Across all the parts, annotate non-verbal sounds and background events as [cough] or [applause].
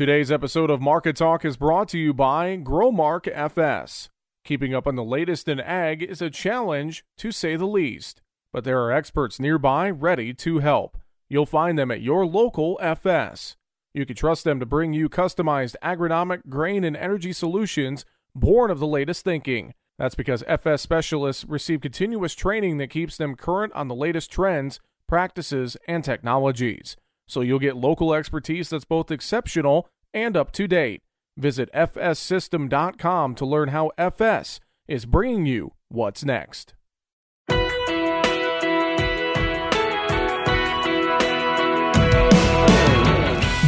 Today's episode of Market Talk is brought to you by Growmark FS. Keeping up on the latest in ag is a challenge, to say the least, but there are experts nearby ready to help. You'll find them at your local FS. You can trust them to bring you customized agronomic, grain, and energy solutions born of the latest thinking. That's because FS specialists receive continuous training that keeps them current on the latest trends, practices, and technologies so you'll get local expertise that's both exceptional and up to date. Visit fssystem.com to learn how FS is bringing you what's next.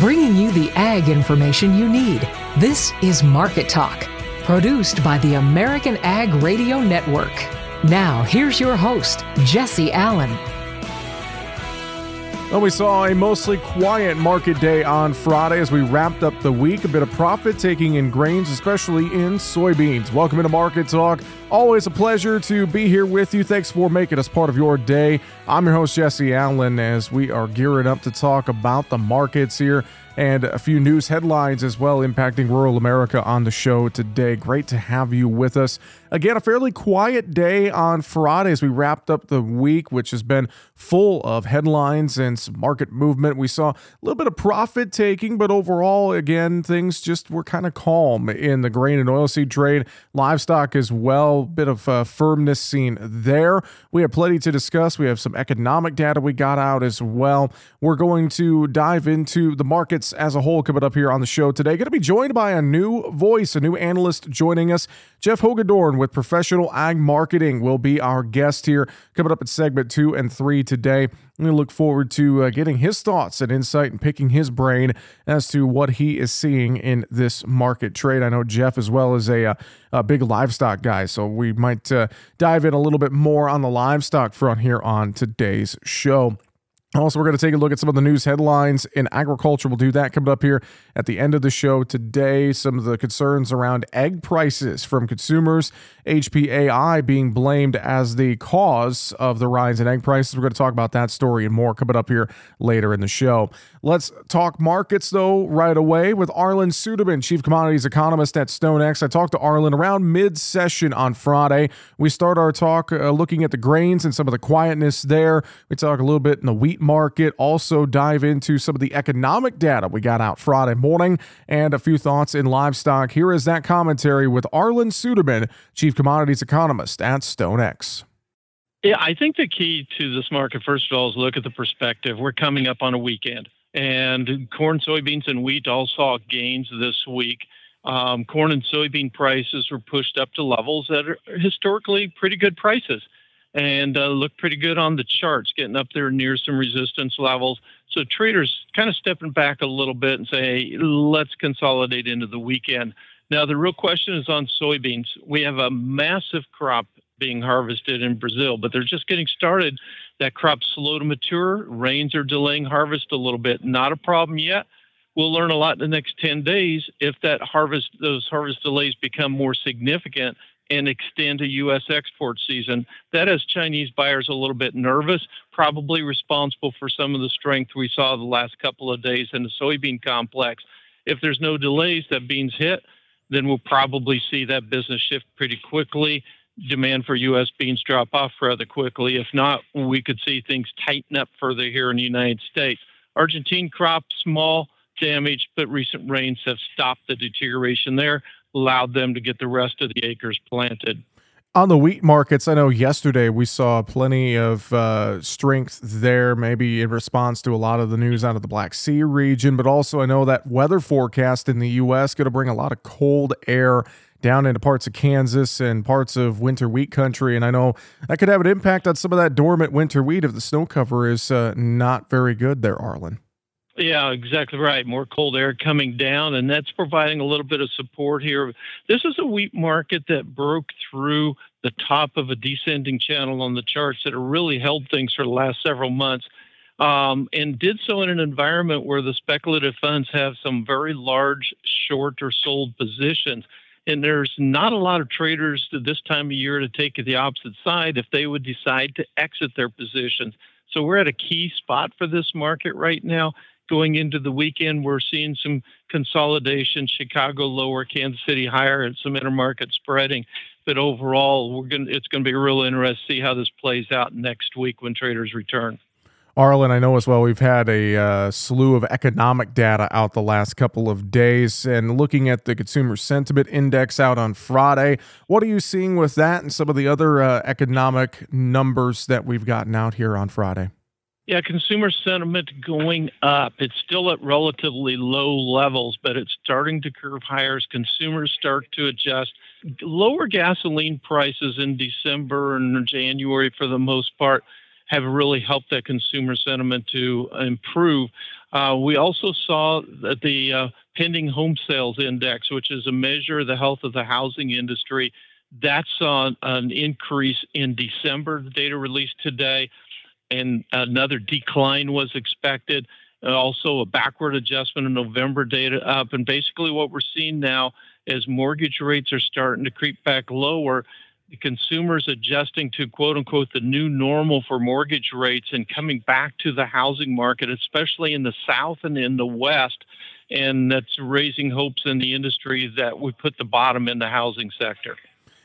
Bringing you the ag information you need. This is Market Talk, produced by the American Ag Radio Network. Now, here's your host, Jesse Allen. Well, we saw a mostly quiet market day on Friday as we wrapped up the week. A bit of profit taking in grains, especially in soybeans. Welcome into Market Talk. Always a pleasure to be here with you. Thanks for making us part of your day. I'm your host, Jesse Allen, as we are gearing up to talk about the markets here and a few news headlines as well impacting rural America on the show today. Great to have you with us. Again, a fairly quiet day on Friday as we wrapped up the week, which has been full of headlines and some market movement. We saw a little bit of profit taking, but overall, again, things just were kind of calm in the grain and oilseed trade, livestock as well. Bit of uh, firmness seen there. We have plenty to discuss. We have some economic data we got out as well. We're going to dive into the markets as a whole coming up here on the show today. Going to be joined by a new voice, a new analyst joining us, Jeff Hagedorn with Professional Ag Marketing will be our guest here coming up at segment two and three today. We look forward to uh, getting his thoughts and insight and picking his brain as to what he is seeing in this market trade. I know Jeff, as well, is a, uh, a big livestock guy, so we might uh, dive in a little bit more on the livestock front here on today's show. Also, we're going to take a look at some of the news headlines in agriculture. We'll do that coming up here at the end of the show today. Some of the concerns around egg prices from consumers, HPAI being blamed as the cause of the rise in egg prices. We're going to talk about that story and more coming up here later in the show. Let's talk markets, though, right away with Arlan Suderman, Chief Commodities Economist at StoneX. I talked to Arlan around mid session on Friday. We start our talk uh, looking at the grains and some of the quietness there. We talk a little bit in the wheat market, also dive into some of the economic data we got out Friday morning, and a few thoughts in livestock. Here is that commentary with Arlan Suderman, Chief Commodities Economist at StoneX. Yeah, I think the key to this market, first of all, is look at the perspective. We're coming up on a weekend, and corn, soybeans, and wheat all saw gains this week. Um, corn and soybean prices were pushed up to levels that are historically pretty good prices and uh, look pretty good on the charts, getting up there near some resistance levels. So traders kind of stepping back a little bit and say, hey, let's consolidate into the weekend. Now, the real question is on soybeans. We have a massive crop being harvested in Brazil, but they're just getting started. That crop's slow to mature. Rains are delaying harvest a little bit. Not a problem yet. We'll learn a lot in the next 10 days if that harvest, those harvest delays become more significant and extend a U.S. export season. That has Chinese buyers a little bit nervous, probably responsible for some of the strength we saw the last couple of days in the soybean complex. If there's no delays that beans hit, then we'll probably see that business shift pretty quickly. Demand for U.S. beans drop off rather quickly. If not, we could see things tighten up further here in the United States. Argentine crop small, damage, but recent rains have stopped the deterioration there allowed them to get the rest of the acres planted. On the wheat markets, I know yesterday we saw plenty of uh, strength there, maybe in response to a lot of the news out of the Black Sea region, but also I know that weather forecast in the U.S. going to bring a lot of cold air down into parts of Kansas and parts of winter wheat country, and I know that could have an impact on some of that dormant winter wheat if the snow cover is uh, not very good there, Arlan. Yeah, exactly right. More cold air coming down, and that's providing a little bit of support here. This is a wheat market that broke through the top of a descending channel on the charts that really held things for the last several months, um, and did so in an environment where the speculative funds have some very large short or sold positions. And there's not a lot of traders at this time of year to take the opposite side if they would decide to exit their positions. So we're at a key spot for this market right now going into the weekend, we're seeing some consolidation. Chicago lower, Kansas City higher, and some intermarket spreading. But overall, we're going. It's going to be real interesting to see how this plays out next week when traders return. Arlan, I know as well, we've had a uh, slew of economic data out the last couple of days. And looking at the Consumer Sentiment Index out on Friday, what are you seeing with that and some of the other uh, economic numbers that we've gotten out here on Friday? Yeah, consumer sentiment going up. It's still at relatively low levels, but it's starting to curve higher as consumers start to adjust. Lower gasoline prices in December and January, for the most part, have really helped that consumer sentiment to improve. Uh, we also saw that the uh, pending home sales index, which is a measure of the health of the housing industry, that's on an increase in December. The data released today, and another decline was expected. Uh, also, a backward adjustment in November data up. And basically, what we're seeing now is mortgage rates are starting to creep back lower The consumers adjusting to quote unquote the new normal for mortgage rates and coming back to the housing market, especially in the South and in the West. And that's raising hopes in the industry that we put the bottom in the housing sector.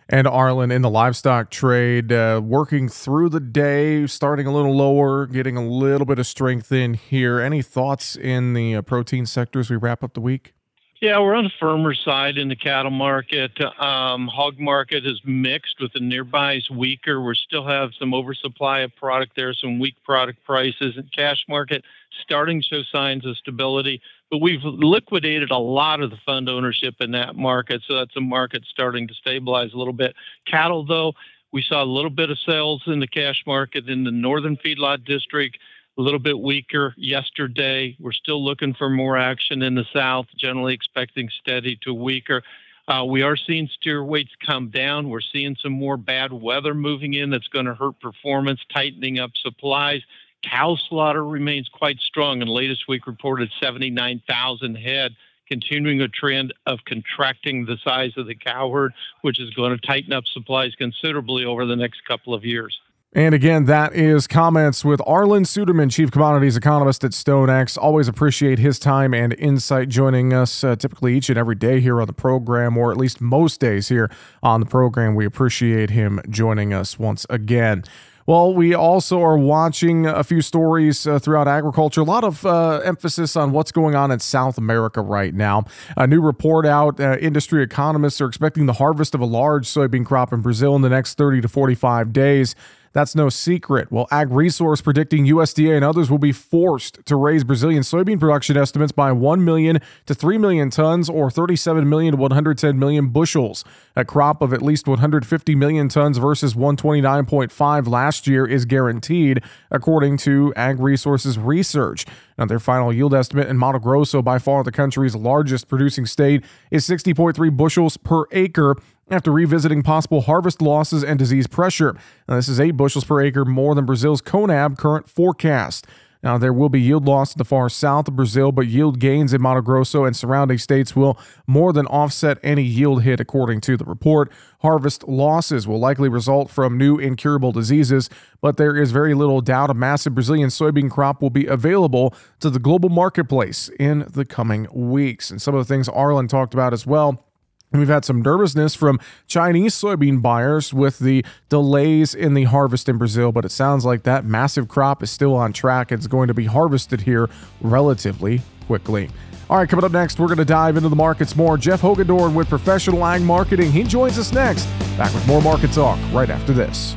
And Arlan in the livestock trade, uh, working through the day, starting a little lower, getting a little bit of strength in here. Any thoughts in the uh, protein sector as we wrap up the week? Yeah, we're on the firmer side in the cattle market. Um, hog market is mixed with the nearby is weaker. We still have some oversupply of product there, some weak product prices. And cash market starting to show signs of stability, but we've liquidated a lot of the fund ownership in that market, so that's a market starting to stabilize a little bit. Cattle, though, we saw a little bit of sales in the cash market in the northern feedlot district a little bit weaker yesterday. We're still looking for more action in the south, generally expecting steady to weaker. Uh, we are seeing steer weights come down. We're seeing some more bad weather moving in that's going to hurt performance, tightening up supplies. Cow slaughter remains quite strong, and latest week reported 79,000 head, continuing a trend of contracting the size of the cow herd, which is going to tighten up supplies considerably over the next couple of years. And again, that is comments with Arlan Suderman, Chief Commodities Economist at StoneX. Always appreciate his time and insight joining us uh, typically each and every day here on the program, or at least most days here on the program. We appreciate him joining us once again. Well, we also are watching a few stories uh, throughout agriculture. A lot of uh, emphasis on what's going on in South America right now. A new report out uh, industry economists are expecting the harvest of a large soybean crop in Brazil in the next 30 to 45 days. That's no secret. Well, Ag Resource predicting USDA and others will be forced to raise Brazilian soybean production estimates by 1 million to 3 million tons or 37 million to 110 million bushels. A crop of at least 150 million tons versus 129.5 last year is guaranteed, according to Ag Resources research. Now, their final yield estimate in Mato Grosso, by far the country's largest producing state, is 60.3 bushels per acre after revisiting possible harvest losses and disease pressure. Now, this is 8 bushels per acre more than Brazil's CONAB current forecast. Now, there will be yield loss in the far south of Brazil, but yield gains in Mato Grosso and surrounding states will more than offset any yield hit, according to the report. Harvest losses will likely result from new incurable diseases, but there is very little doubt a massive Brazilian soybean crop will be available to the global marketplace in the coming weeks. And some of the things Arlan talked about as well We've had some nervousness from Chinese soybean buyers with the delays in the harvest in Brazil, but it sounds like that massive crop is still on track. It's going to be harvested here relatively quickly. All right, coming up next, we're going to dive into the markets more. Jeff Hagedorn with Professional Ag Marketing. He joins us next. Back with more market talk right after this.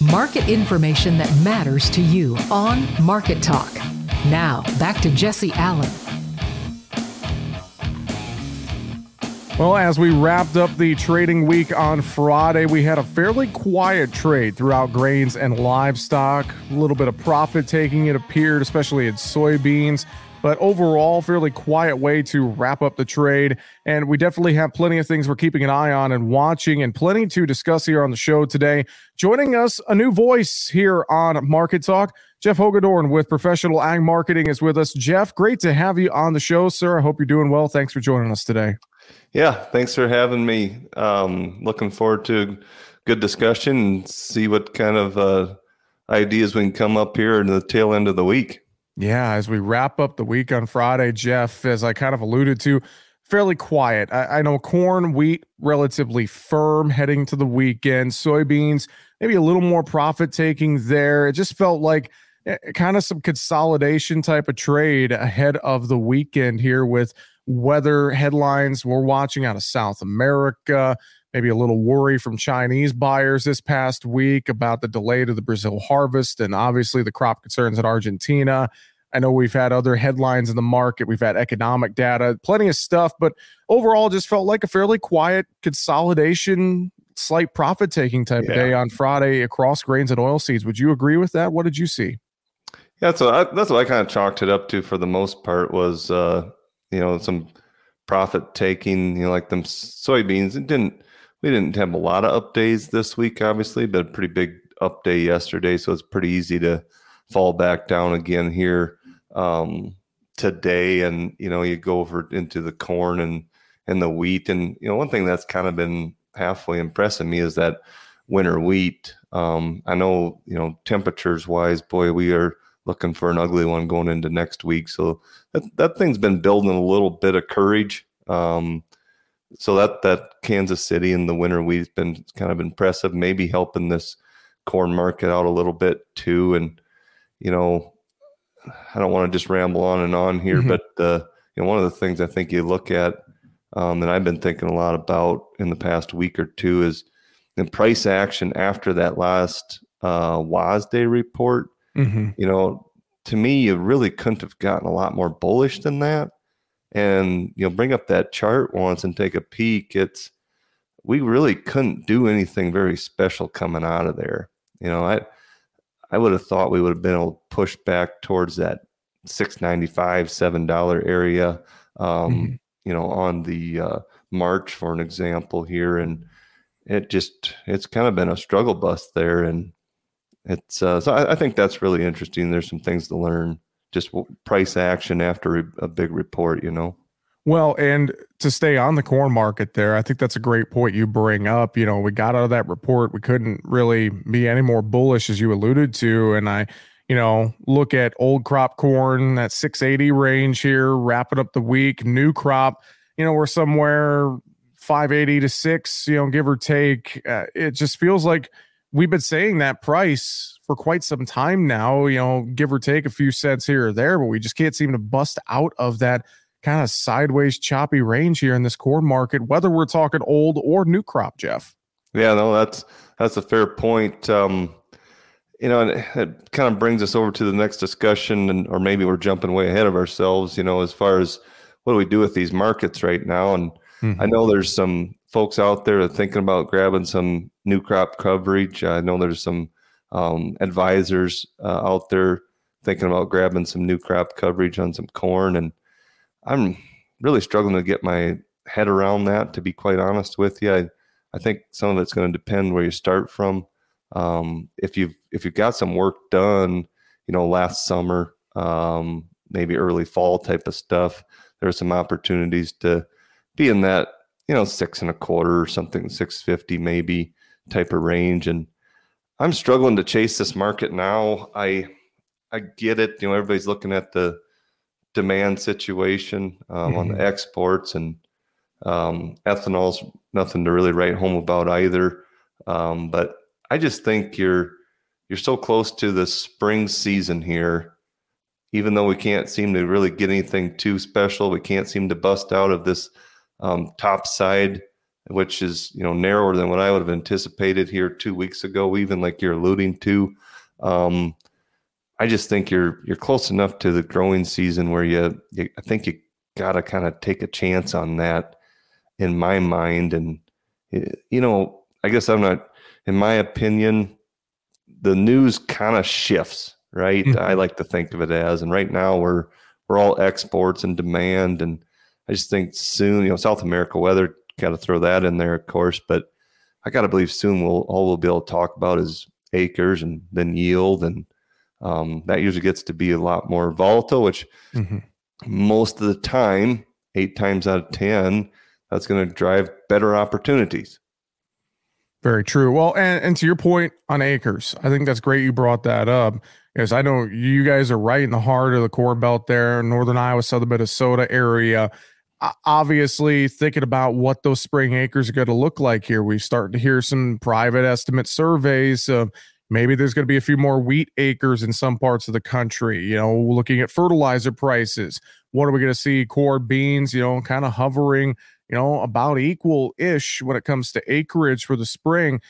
Market information that matters to you on Market Talk. Now, back to Jesse Allen. Well, as we wrapped up the trading week on Friday, we had a fairly quiet trade throughout grains and livestock. A little bit of profit taking, it appeared, especially in soybeans. But overall, fairly quiet way to wrap up the trade. And we definitely have plenty of things we're keeping an eye on and watching, and plenty to discuss here on the show today. Joining us, a new voice here on Market Talk. Jeff Hagedorn with Professional Ag Marketing is with us. Jeff, great to have you on the show, sir. I hope you're doing well. Thanks for joining us today. Yeah, thanks for having me. Um, looking forward to good discussion and see what kind of uh, ideas we can come up here in the tail end of the week. Yeah, as we wrap up the week on Friday, Jeff, as I kind of alluded to, fairly quiet. I, I, know corn, wheat, relatively firm heading to the weekend. Soybeans, maybe a little more profit taking there. It just felt like eh, kind of some consolidation type of trade ahead of the weekend here with weather headlines we're watching out of South America. Maybe a little worry from Chinese buyers this past week about the delay to the Brazil harvest and obviously the crop concerns in Argentina. I know we've had other headlines in the market. We've had economic data, plenty of stuff, but overall, just felt like a fairly quiet consolidation, slight profit taking type yeah. of day on Friday across grains and oilseeds. Would you agree with that? What did you see? Yeah, so I, that's what I kind of chalked it up to for the most part was, uh, you know, some profit taking, you know, like them soybeans. It didn't, we didn't have a lot of updates this week, obviously, but a pretty big update yesterday. So it's pretty easy to fall back down again here um, today, and you know you go over into the corn and and the wheat, and you know one thing that's kind of been halfway impressing me is that winter wheat. Um, I know you know temperatures wise, boy, we are looking for an ugly one going into next week. So that that thing's been building a little bit of courage. Um, so that that Kansas City in the winter wheat's been kind of impressive, maybe helping this corn market out a little bit too. And you know, I don't want to just ramble on and on here, mm-hmm. but uh, you know, one of the things I think you look at, um, and I've been thinking a lot about in the past week or two, is the price action after that last uh, WASDE report. Mm-hmm. You know, to me, you really couldn't have gotten a lot more bullish than that. And you know, bring up that chart once and take a peek. It's we really couldn't do anything very special coming out of there. You know, I I would have thought we would have been able to push back towards that six ninety five, seven dollar area. Um, mm-hmm. You know, on the uh, March, for an example here, and it just it's kind of been a struggle bust there, and it's uh, so I, I think that's really interesting. There's some things to learn, just price action after a big report, you know. Well, and to stay on the corn market there, I think that's a great point you bring up. You know, we got out of that report. We couldn't really be any more bullish as you alluded to. And I, you know, look at old crop corn, that 680 range here, wrapping up the week. New crop, you know, we're somewhere 580 to six, you know, give or take. Uh, it just feels like we've been saying that price for quite some time now, you know, give or take a few cents here or there, but we just can't seem to bust out of that kind of sideways choppy range here in this corn market, whether we're talking old or new crop, Jeff. Yeah, no, that's that's a fair point. Um, you know, and it, it kind of brings us over to the next discussion, and or maybe we're jumping way ahead of ourselves. You know, as far as what do we do with these markets right now? And mm-hmm. I know there's some folks out there that thinking about grabbing some new crop coverage. I know there's some um, advisors uh, out there thinking about grabbing some new crop coverage on some corn and I'm really struggling to get my head around that. To be quite honest with you, I, I think some of it's going to depend where you start from. Um, if you've if you've got some work done, you know, last summer, um, maybe early fall type of stuff, there are some opportunities to be in that you know six and a quarter or something, six fifty maybe type of range. And I'm struggling to chase this market now. I I get it. You know, everybody's looking at the demand situation um, mm-hmm. on the mm-hmm. exports and um, ethanol's nothing to really write home about either. Um, but I just think you're you're so close to the spring season here. Even though we can't seem to really get anything too special, we can't seem to bust out of this um, top side, which is you know narrower than what I would have anticipated here two weeks ago. Even like you're alluding to, um, I just think you're you're close enough to the growing season where you, you I think you got to kind of take a chance on that in my mind and you know I guess I'm not in my opinion the news kind of shifts right mm-hmm. I like to think of it as and right now we're we're all exports and demand and I just think soon you know South America weather got to throw that in there of course but I got to believe soon we'll all we'll be able to talk about is acres and then yield and um, that usually gets to be a lot more volatile, which mm-hmm. most of the time, eight times out of 10, that's going to drive better opportunities. Very true. Well, and, and to your point on acres, I think that's great you brought that up. Because I know you guys are right in the heart of the Corn Belt there, northern Iowa, southern Minnesota area. Obviously, thinking about what those spring acres are going to look like here, we start to hear some private estimate surveys of maybe there's going to be a few more wheat acres in some parts of the country. You know, looking at fertilizer prices, what are we going to see? Corn beans, you know, kind of hovering you know, about equal ish when it comes to acreage for the spring.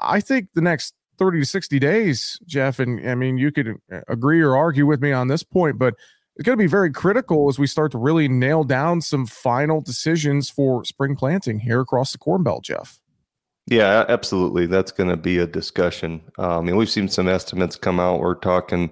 I think the next 30 to 60 days, Jeff, and I mean, you could uh, agree or argue with me on this point, but it's going to be very critical as we start to really nail down some final decisions for spring planting here across the Corn Belt, Jeff. Yeah, absolutely. That's going to be a discussion. Um, I mean, we've seen some estimates come out. We're talking,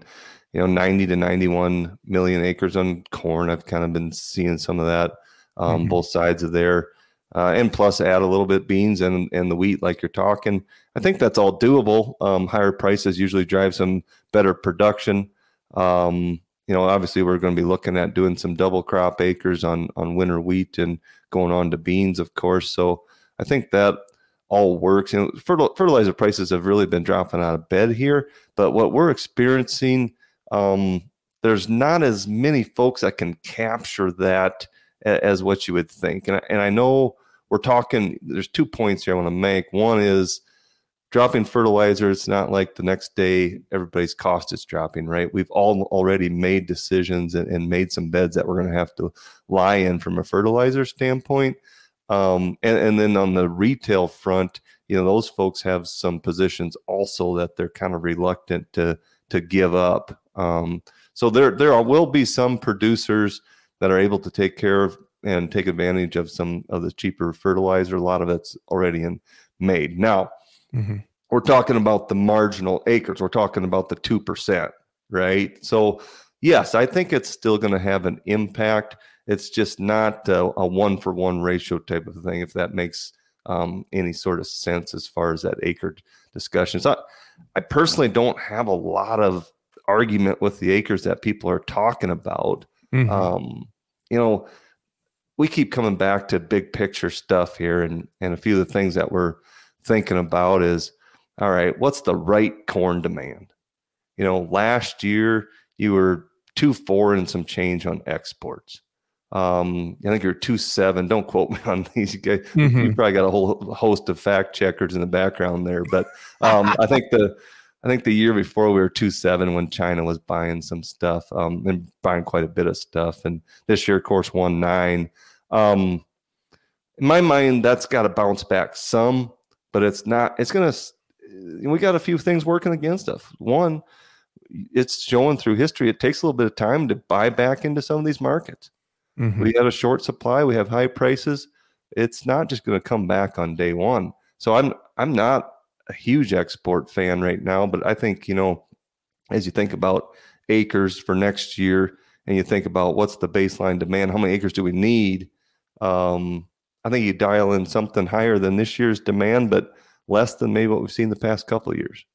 you know, 90 to 91 million acres on corn. I've kind of been seeing some of that um, mm-hmm. both sides of there. Uh, and plus add a little bit beans and, and the wheat like you're talking. I think that's all doable. Um, higher prices usually drive some better production. Um, you know, obviously we're going to be looking at doing some double crop acres on on winter wheat and going on to beans, of course. So I think that all works. You know, fertilizer prices have really been dropping out of bed here, but what we're experiencing, um, there's not as many folks that can capture that as what you would think. And, and I know we're talking, there's two points here I want to make. One is dropping fertilizer. It's not like the next day everybody's cost is dropping, right? We've all already made decisions and, and made some beds that we're going to have to lie in from a fertilizer standpoint. Um, and, and then on the retail front, you know, those folks have some positions also that they're kind of reluctant to to give up. Um, so there there will be some producers that are able to take care of and take advantage of some of the cheaper fertilizer. A lot of it's already in made. Now, mm-hmm. we're talking about the marginal acres. We're talking about the 2%, right? So, yes, I think it's still going to have an impact. It's just not a, a, one for one ratio type of thing, if that makes um, any sort of sense as far as that acre discussion. So, I, I personally don't have a lot of argument with the acres that people are talking about. Mm-hmm. Um, you know, we keep coming back to big picture stuff here, and and a few of the things that we're thinking about is, all right, what's the right corn demand? You know, last year you were two four and some change on exports. Um, I think you're two seven. Don't quote me [laughs] on these guys. Mm-hmm. You probably got a whole host of fact checkers in the background there, but um, I think the I think the year before we were two seven when China was buying some stuff um, and buying quite a bit of stuff, and this year, of course, one nine. Um, in my mind, that's got to bounce back some, but it's not. It's gonna. We got a few things working against us. One, it's showing through history. It takes a little bit of time to buy back into some of these markets. Mm-hmm. We have a short supply. We have high prices. It's not just going to come back on day one. So I'm I'm not a huge export fan right now, but I think, you know, as you think about acres for next year and you think about what's the baseline demand, how many acres do we need? Um, I think you dial in something higher than this year's demand, but less than maybe what we've seen the past couple of years.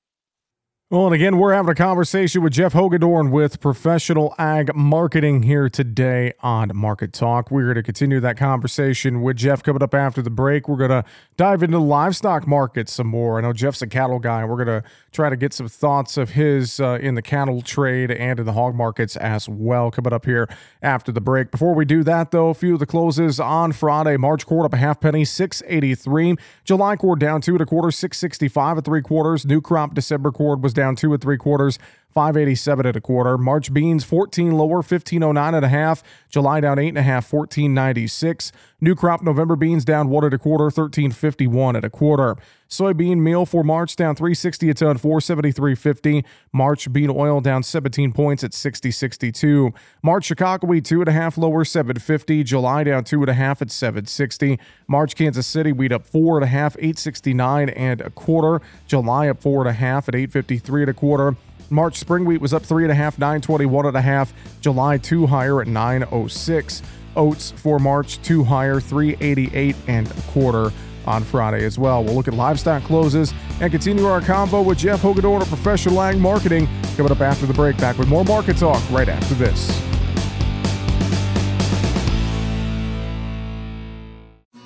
Well, and again, we're having a conversation with Jeff Hagedorn with Professional Ag Marketing here today on Market Talk. We're going to continue that conversation with Jeff coming up after the break. We're going to dive into the livestock market some more. I know Jeff's a cattle guy. And we're going to try to get some thoughts of his uh, in the cattle trade and in the hog markets as well coming up here after the break. Before we do that, though, a few of the closes on Friday. March quarter up a half penny, 683. July quarter down two and a quarter, 665 at three quarters. New crop December quarter was down down two and three quarters. 587 at a quarter. March beans 14 lower, 1509 and a half. July down eight and a half, 1496. New crop November beans down one at a quarter, 1351 at a quarter. Soybean meal for March down 360 a ton, 473.50. March bean oil down 17 points at 60.62. March Chicago wheat two and a half lower, 750. July down two and a half at 760. March Kansas City wheat up four and a half, 869 and a quarter. July up four and a half at 853 and a quarter. March spring wheat was up three and a half, 921 and a half. July two higher at 906. Oats for March two higher, 388 and a quarter on Friday as well. We'll look at livestock closes and continue our convo with Jeff Hagedorn of Professional Ag Marketing coming up after the break. Back with more market talk right after this.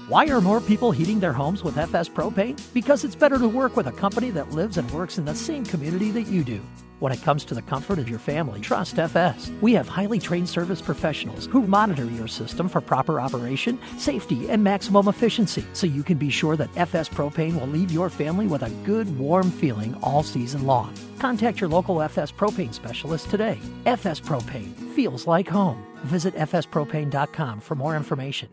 Why are more people heating their homes with FS Propane? Because it's better to work with a company that lives and works in the same community that you do. When it comes to the comfort of your family, trust FS. We have highly trained service professionals who monitor your system for proper operation, safety, and maximum efficiency so you can be sure that FS Propane will leave your family with a good, warm feeling all season long. Contact your local FS Propane specialist today. FS Propane feels like home. Visit fspropane.com for more information.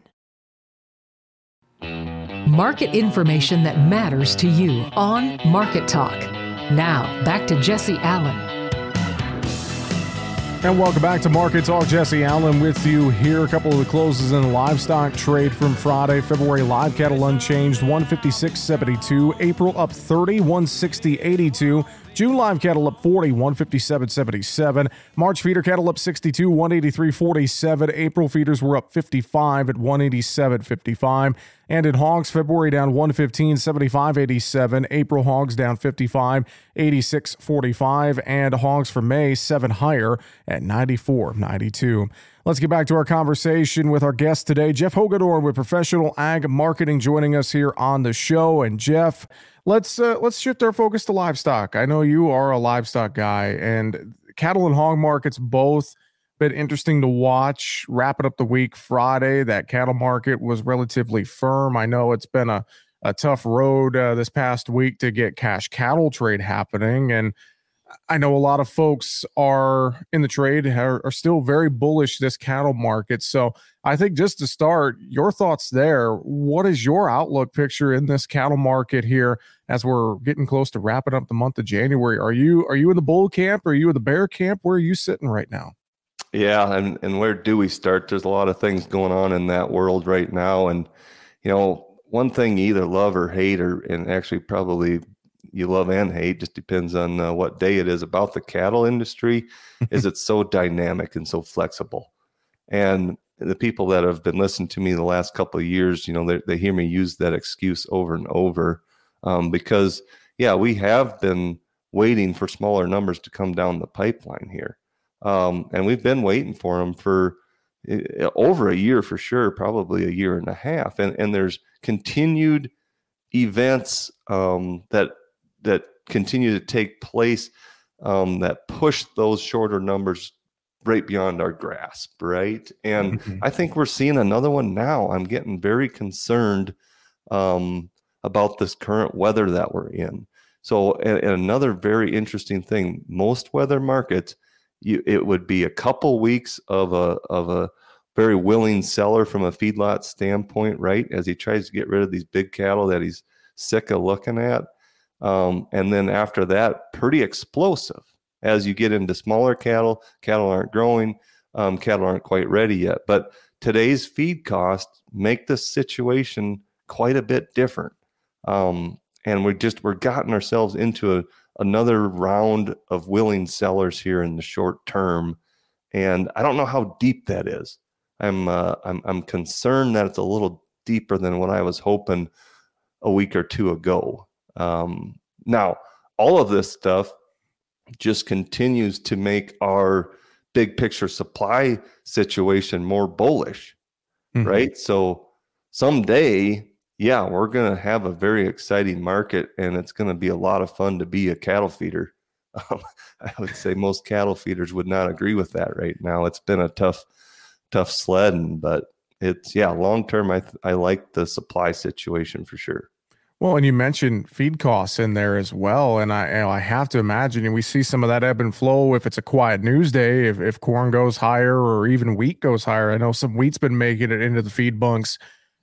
Market information that matters to you on Market Talk. Now, back to Jesse Allen. And welcome back to Market Talk. Jesse Allen with you here. A couple of the closes in the livestock trade from Friday. February live cattle unchanged, 156.72. April up 30, 160.82. June live cattle up 40, 157.77. March feeder cattle up 62, 183.47. April feeders were up 55 at 187.55. And in hogs, February down 115, 75, 87. April hogs down 55, 86, 45. And hogs for May, 7 higher at 94, 92. Let's get back to our conversation with our guest today, Jeff Hagedorn with Professional Ag Marketing, joining us here on the show. And Jeff, let's uh, let's shift our focus to livestock. I know you are a livestock guy, and cattle and hog markets both been interesting to watch. Wrapping up the week Friday, that cattle market was relatively firm. I know it's been a a tough road uh, this past week to get cash cattle trade happening, and I know a lot of folks are in the trade are, are, still very bullish this cattle market. So I think just to start, your thoughts there. What is your outlook picture in this cattle market here as we're getting close to wrapping up the month of January? Are you are you in the bull camp? Are you in the bear camp? Where are you sitting right now? Yeah, and and where do we start? There's a lot of things going on in that world right now, and you know one thing either love or hate, or and actually probably you love and hate just depends on uh, what day it is about the cattle industry is it's so dynamic and so flexible? And the people that have been listening to me the last couple of years you know they, they hear me use that excuse over and over um, because yeah we have been waiting for smaller numbers to come down the pipeline here. Um, and we've been waiting for them for uh, over a year for sure probably a year and a half. And and there's continued events um, that that continue to take place um, that push those shorter numbers right beyond our grasp, right? And mm-hmm. I think we're seeing another one now. I'm getting very concerned um, about this current weather that we're in. So, and, and another very interesting thing: most weather markets, you, it would be a couple weeks of a of a very willing seller from a feedlot standpoint, right? As he tries to get rid of these big cattle that he's sick of looking at. Um, and then after that, pretty explosive as you get into smaller cattle. Cattle aren't growing, um, cattle aren't quite ready yet. But today's feed costs make the situation quite a bit different. Um, and we just we're gotten ourselves into a, another round of willing sellers here in the short term, and I don't know how deep that is. I'm uh, I'm I'm concerned that it's a little deeper than what I was hoping a week or two ago. Um, now, all of this stuff just continues to make our big picture supply situation more bullish, mm-hmm. right? So someday, yeah, we're going to have a very exciting market and it's going to be a lot of fun to be a cattle feeder. [laughs] Um, I would say most cattle feeders would not agree with that right now. It's been a tough, tough sledding, but it's yeah, long term. I I like the supply situation for sure. Well, and you mentioned feed costs in there as well, and I you know, I have to imagine, and we see some of that ebb and flow if it's a quiet news day, if if corn goes higher or even wheat goes higher. I know some wheat's been making it into the feed bunks.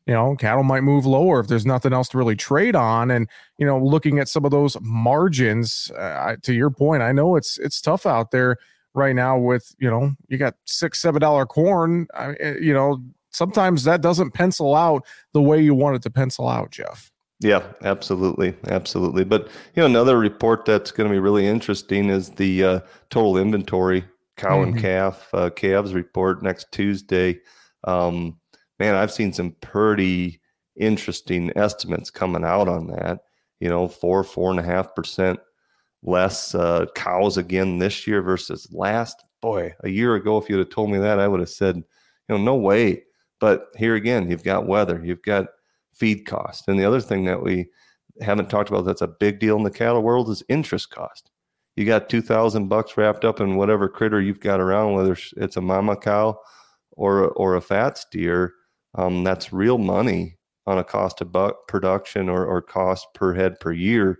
You know, cattle might move lower if there's nothing else to really trade on, and you know, looking at some of those margins. Uh, to your point, I know it's it's tough out there right now with you know you got six seven dollar corn. I, eh, you know, sometimes that doesn't pencil out the way you want it to pencil out, Jeff. Yeah, absolutely, absolutely. But you know, another report that's going to be really interesting is the uh, total inventory cow mm-hmm. and calf uh, calves report next Tuesday. Um, man, I've seen some pretty interesting estimates coming out on that. You know, four four and a half percent less uh, cows again this year versus last. Boy, a year ago, if you'd have told me that, I would have said, you know, no way. But here again, you've got weather, you've got feed cost. And the other thing that we haven't talked about that's a big deal in the cattle world is interest cost. You got 2000 bucks wrapped up in whatever critter you've got around, whether it's a mama cow or, or a fat steer. Um, that's real money on a cost of buck production or, or cost per head per year.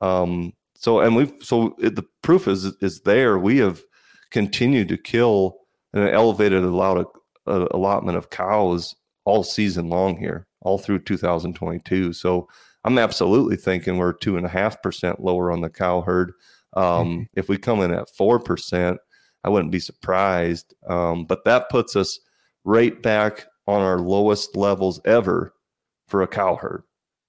Um, so, and we've, so it, the proof is, is there. We have continued to kill an elevated allowed uh, allotment of cows all season long here, all through 2022. So I'm absolutely thinking we're two and a half percent lower on the cow herd. Um, mm-hmm. [laughs] If we come in at four percent, I wouldn't be surprised. Um, but that puts us right back on our lowest levels ever for a cow herd.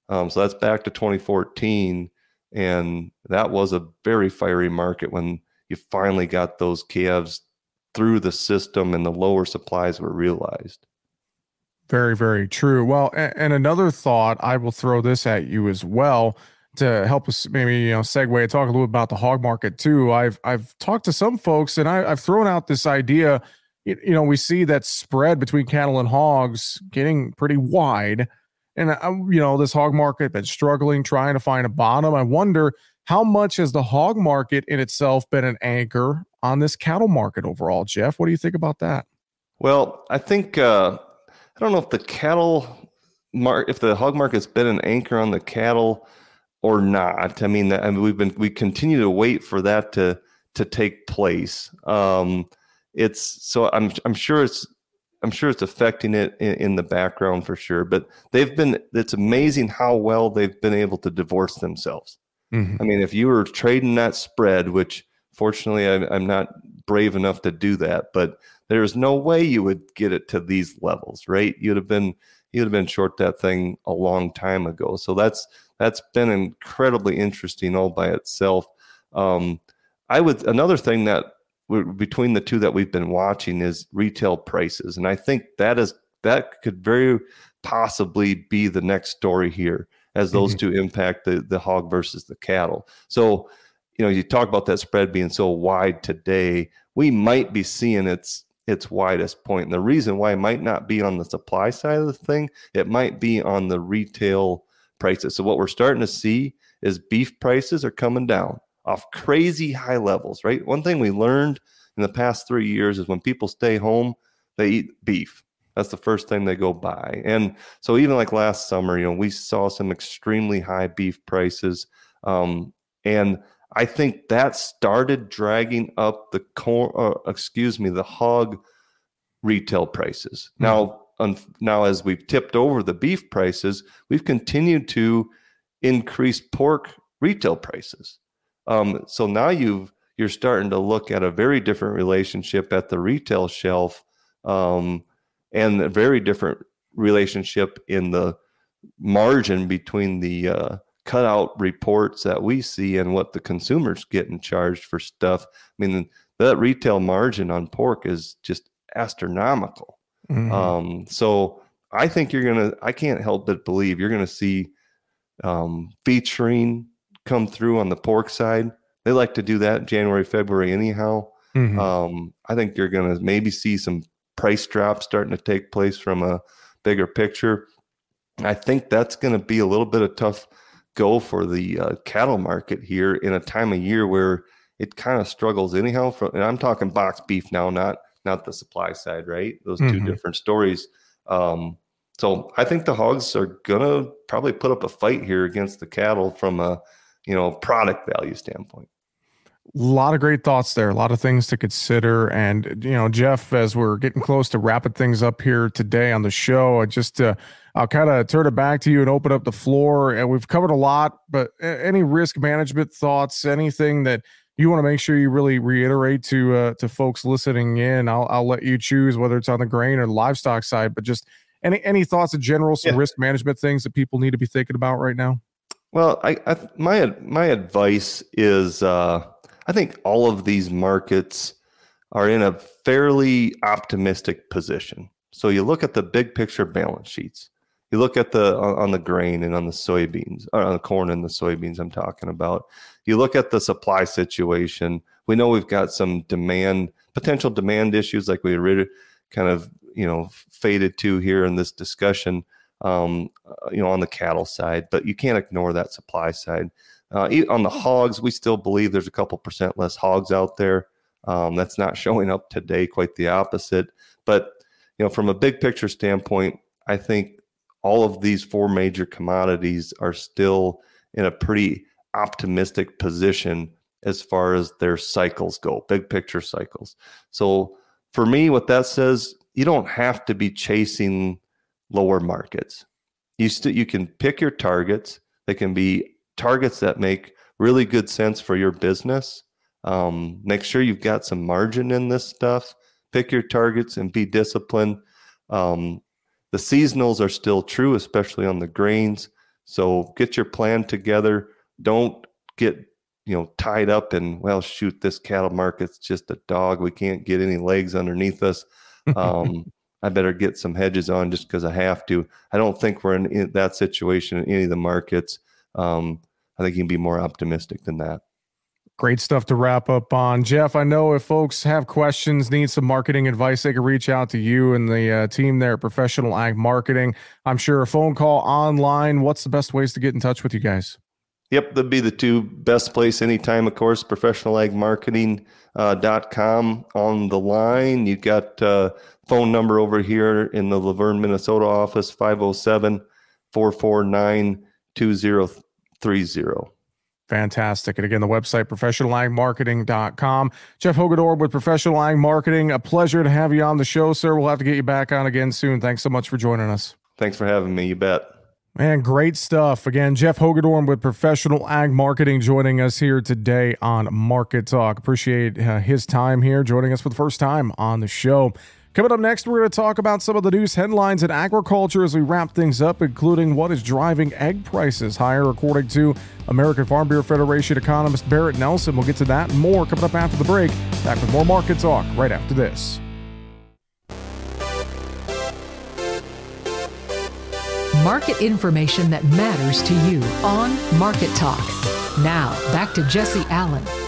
Um, so that's back to 2014, and that was a very fiery market when you finally got those calves through the system and the lower supplies were realized. Very, very true. Well, and, and another thought, I will throw this at you as well to help us maybe you know segue and talk a little bit about the hog market too. I've I've talked to some folks and I, I've thrown out this idea. You, you know, we see that spread between cattle and hogs getting pretty wide, and you know this hog market been struggling, trying to find a bottom. I wonder how much has the hog market in itself been an anchor on this cattle market overall, Jeff? What do you think about that? Well, I think uh, I don't know if the cattle market, if the hog market's been an anchor on the cattle or not. I mean, I mean, we've been we continue to wait for that to to take place. Um, it's so I'm I'm sure it's I'm sure it's affecting it in, in, the background for sure. But they've been it's amazing how well they've been able to divorce themselves. Mm-hmm. I mean, if you were trading that spread, which fortunately I, I'm not brave enough to do that, but there's no way you would get it to these levels, right? You'd have been you'd have been short that thing a long time ago. So that's that's been incredibly interesting all by itself. Um, I would another thing that between the two that we've been watching is retail prices, and I think that is that could very possibly be the next story here as those mm-hmm. two impact the the hog versus the cattle. So, you know, you talk about that spread being so wide today, we might be seeing its its widest point. And the reason why it might not be on the supply side of the thing, it might be on the retail prices. So what we're starting to see is beef prices are coming down off crazy high levels, right? One thing we learned in the past 3 years is when people stay home, they eat beef. That's the first thing they go buy. And so even like last summer, you know, we saw some extremely high beef prices. Um, and I think that started dragging up the corn, uh, excuse me, the hog retail prices. Mm-hmm. Now, un- now as we've tipped over the beef prices, we've continued to increase pork retail prices. Um, so now you've you're starting to look at a very different relationship at the retail shelf, um, and a very different relationship in the margin between the uh, cutout reports that we see and what the consumers getting charged for stuff. I mean, that retail margin on pork is just astronomical. Mm-hmm. Um, so I think you're gonna. I can't help but believe you're gonna see um, featuring come through on the pork side. They like to do that January, February, anyhow. Mm-hmm. Um, I think you're gonna maybe see some price drops starting to take place from a bigger picture. I think that's going to be a little bit of tough go for the uh, cattle market here in a time of year where it kind of struggles anyhow. From and I'm talking box beef now, not not the supply side, right? Those mm-hmm. two different stories. Um, so I think the hogs are gonna probably put up a fight here against the cattle from a you know product value standpoint. A lot of great thoughts there. A lot of things to consider. And, you know, Jeff, as we're getting close to wrapping things up here today on the show, I just, uh, I'll kind of turn it back to you and open up the floor. And we've covered a lot, but any risk management thoughts, anything that you want to make sure you really reiterate to uh, to folks listening in, I'll, I'll let you choose whether it's on the grain or the livestock side, but just any any thoughts in general, some yeah. risk management things that people need to be thinking about right now. Well, I, I my my advice is uh, I think all of these markets are in a fairly optimistic position. So you look at the big picture balance sheets. You look at the on the grain and on the soybeans, or on the corn and the soybeans. I'm talking about. You look at the supply situation. We know we've got some demand, potential demand issues, like we already kind of you know faded to here in this discussion. um, uh, you know, on the cattle side, but you can't ignore that supply side. Uh, on the hogs, we still believe there's a couple percent less hogs out there. Um, that's not [laughs] showing up today, quite the opposite. But you know, from a big picture standpoint, I think all of these four major commodities are still in a pretty optimistic position as far as their cycles go, big picture cycles. So for me, what that says, you don't have to be chasing lower markets. You still you can pick your targets. They can be targets that make really good sense for your business. Um, make sure you've got some margin in this stuff. Pick your targets and be disciplined. Um, the seasonals are still true, especially on the grains. So get your plan together. Don't get you know tied up in well shoot this cattle market's just a dog we can't get any legs underneath us um, [laughs] i better get some hedges on just because i have to i don't think we're in, in, that situation in any of the markets um, i think you can be more optimistic than that Great stuff to wrap up on. Jeff, I know if folks have questions, need some marketing advice, they can reach out to you and the uh, team there at Professional Ag Marketing. I'm sure a phone call online. What's the best ways to get in touch with you guys? Yep, that'd be the two best place anytime, of course, professionalagmarketing.com uh, on the line. You've got uh, phone number over here in the Luverne, Minnesota office, 507 449 2030. Fantastic. And again, the website, professionalagmarketing.com. Jeff Hagedorn with Professional Ag Marketing. A pleasure to have you on the show, sir. We'll have to get you back on again soon. Thanks so much for joining us. Thanks for having me. You bet. Man, great stuff. Again, Jeff Hagedorn with Professional Ag Marketing joining us here today on Market Talk. Appreciate uh, his time here, joining us for the first time on the show. Coming up next, we're going to talk about some of the news headlines in agriculture as we wrap things up, including what is driving egg prices higher, according to American Farm Bureau Federation economist Bernt Nelson. We'll get to that and more coming up after the break. Back with more Market Talk right after this. market information that matters to you on Market Talk. Now, back to Jesse Allen.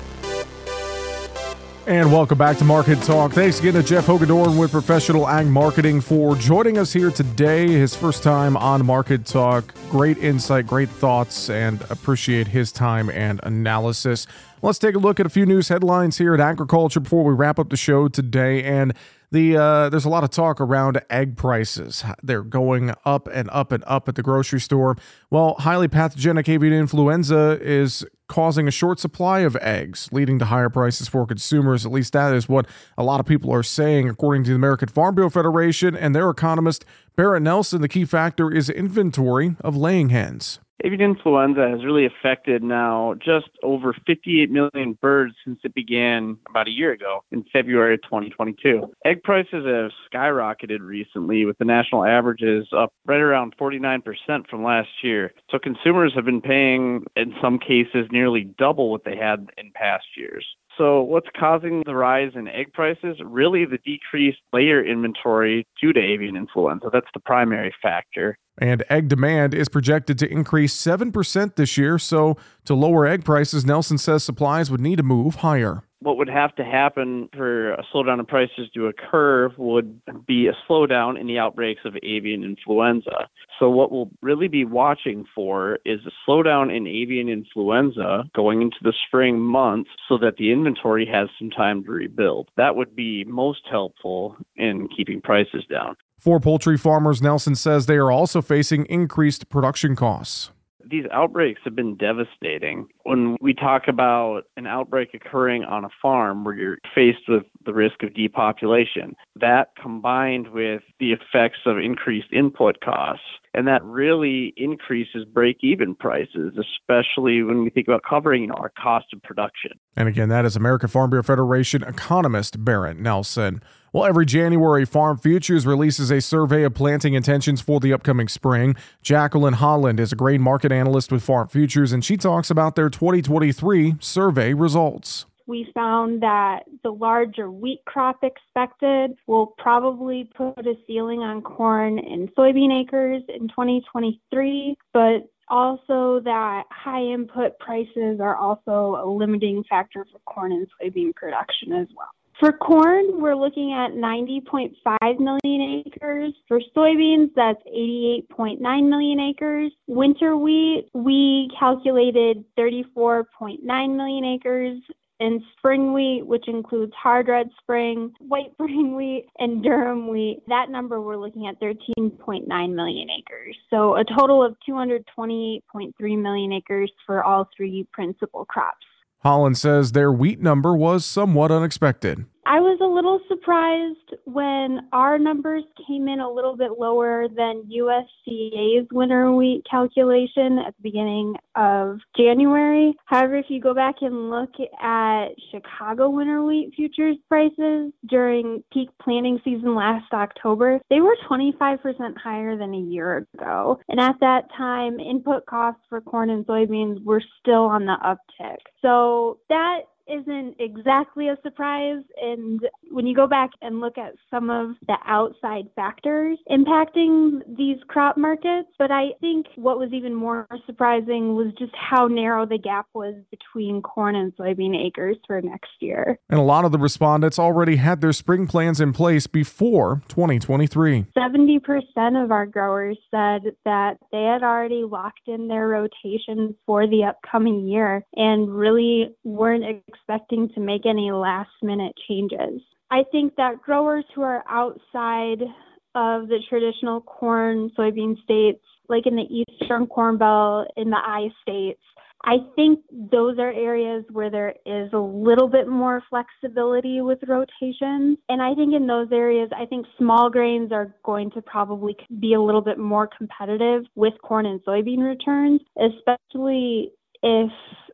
And welcome back to Market Talk. Thanks again to Jeff Hagedorn with Professional Ag Marketing for joining us here today. His first time on Market Talk. Great insight, great thoughts, and appreciate his time and analysis. Let's take a look at a few news headlines here at agriculture before we wrap up the show today. And the uh, there's a lot of talk around egg prices. They're going up and up and up at the grocery store. Well, highly pathogenic avian influenza is causing a short supply of eggs, leading to higher prices for consumers. At least that is what a lot of people are saying, according to the American Farm Bureau Federation and their economist Bernt Nelson. The key factor is inventory of laying hens. Avian influenza has really affected now just over 58 million birds since it began about a year ago in February of 2022. Egg prices have skyrocketed recently, with the national averages up right around 49% from last year. So consumers have been paying, in some cases, nearly double what they had in past years. So, what's causing the rise in egg prices? Really, the decreased layer inventory due to avian influenza. That's the primary factor. And egg demand is projected to increase 7% this year. So, to lower egg prices, Nelson says supplies would need to move higher. What would have to happen for a slowdown in prices to occur would be a slowdown in the outbreaks of avian influenza. So, what we'll really be watching for is a slowdown in avian influenza going into the spring months so that the inventory has some time to rebuild. That would be most helpful in keeping prices down. For poultry farmers, Nelson says they are also facing increased production costs. These outbreaks have been devastating. When we talk about an outbreak occurring on a farm where you're faced with the risk of depopulation, that combined with the effects of increased input costs, and that really increases break even prices, especially when we think about covering you know, our cost of production. And again, that is American Farm Bureau Federation economist Bernt Nelson. Well, every January, Farm Futures releases a survey of planting intentions for the upcoming spring. Jacqueline Holland is a grain market analyst with Farm Futures, and she talks about their 2023 survey results we found that the larger wheat crop expected will probably put a ceiling on corn and soybean acres in 2023, but also that high input prices are also a limiting factor for corn and soybean production as well. For corn, we're looking at 90.5 million acres. For soybeans, that's 88.9 million acres. Winter wheat, we calculated 34.9 million acres. And spring wheat, which includes hard red spring, [laughs] white spring wheat, and durum wheat, that number we're looking at 13.9 million acres. So a total of 228.3 million acres for all three principal crops. Holland says their wheat number was somewhat unexpected. I was a little surprised when our numbers came in a little bit lower than USDA's winter wheat calculation at the beginning of January. However, if you go back and look at Chicago winter wheat futures prices during peak planting season last October, they were 25% higher than a year ago. And at that time, input costs for corn and soybeans were still on the uptick. So that isn't exactly a surprise. And when you go back and look at some of the outside factors impacting these crop markets, but I think what was even more surprising was just how narrow the gap was between corn and soybean acres for next year. And a lot of the respondents already had their spring plans in place before 2023. 70% of our growers said that they had already locked in their rotations for the upcoming year and really weren't expecting to make any last minute changes. I think that growers who are outside of the traditional corn soybean states, like in the Eastern Corn Belt, in the I states, I think those are areas where there is a little bit more flexibility with rotations. And I think in those areas, I think small grains are going to probably be a little bit more competitive with corn and soybean returns, especially if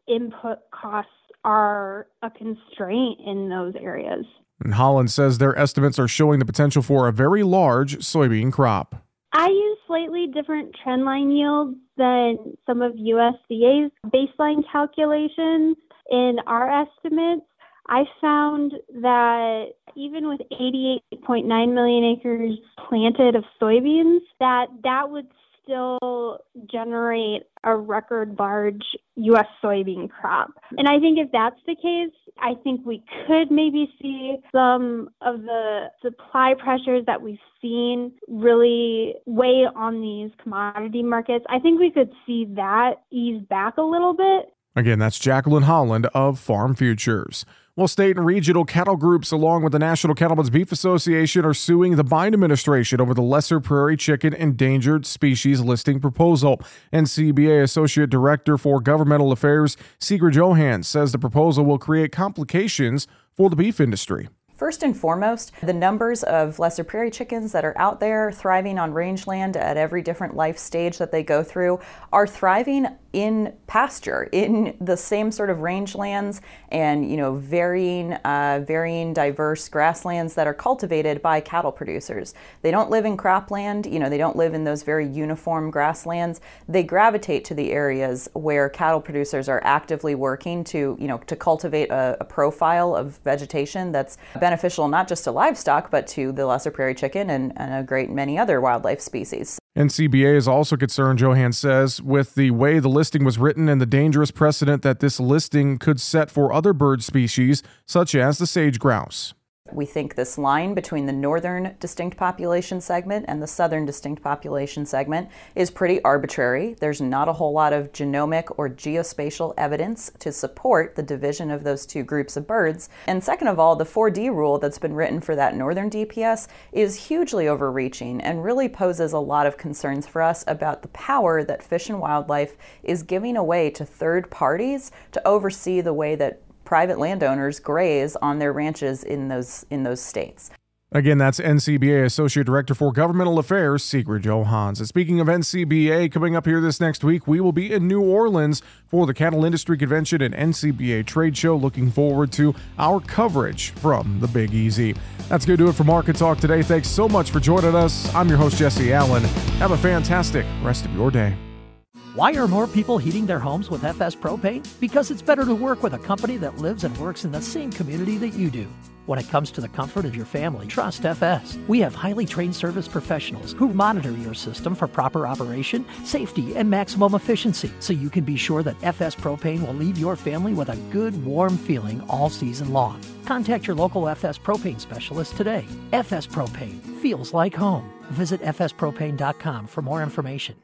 input costs are a constraint in those areas. And Holland says their estimates are showing the potential for a very large soybean crop. I use slightly different trendline yields than some of USDA's baseline calculations. In our estimates, I found that even with 88.9 million acres planted of soybeans, that that would still generate a record large U.S. soybean crop. And I think if that's the case, I think we could maybe see some of the supply pressures that we've seen really weigh on these commodity markets. I think we could see that ease back a little bit. Again, that's Jacqueline Holland of Farm Futures. Well, state and regional cattle groups, along with the National Cattlemen's Beef Association, are suing the Biden administration over the Lesser Prairie Chicken Endangered Species Listing proposal. NCBA Associate Director for Governmental Affairs, Sigrid Johanns, says the proposal will create complications for the beef industry. First and foremost, the numbers of lesser prairie chickens that are out there thriving on rangeland at every different life stage that they go through are thriving in pasture, in the same sort of rangelands and you know varying, uh, varying diverse grasslands that are cultivated by cattle producers. They don't live in cropland, you know, they don't live in those very uniform grasslands. They gravitate to the areas where cattle producers are actively working to you know to cultivate a, a profile of vegetation that's not just to livestock but to the lesser prairie chicken and, and a great many other wildlife species. NCBA is also concerned, Johann says, with the way the listing was written and the dangerous precedent that this listing could set for other bird species, such as the sage grouse. We think this line between the northern distinct population segment and the southern distinct population segment is pretty arbitrary. There's not a whole lot of genomic or geospatial evidence to support the division of those two groups of birds. And second of all, the 4D rule that's been written for that northern DPS is hugely overreaching and really poses a lot of concerns for us about the power that Fish and Wildlife is giving away to third parties to oversee the way that private landowners graze on their ranches in those in those states. Again, that's NCBA Associate Director for Governmental Affairs, Sigrid Johanns. And speaking of NCBA, coming up here this next week, we will be in New Orleans for the Cattle Industry Convention and NCBA Trade Show. Looking forward to our coverage from the Big Easy. That's going to do it for Market Talk today. Thanks so much for joining us. I'm your host, Jesse Allen. Have a fantastic rest of your day. Why are more people heating their homes with FS Propane? Because it's better to work with a company that lives and works in the same community that you do. When it comes to the comfort of your family, trust FS. We have highly trained service professionals who monitor your system for proper operation, safety, and maximum efficiency so you can be sure that FS Propane will leave your family with a good, warm feeling all season long. Contact your local FS Propane specialist today. FS Propane feels like home. Visit fspropane.com for more information.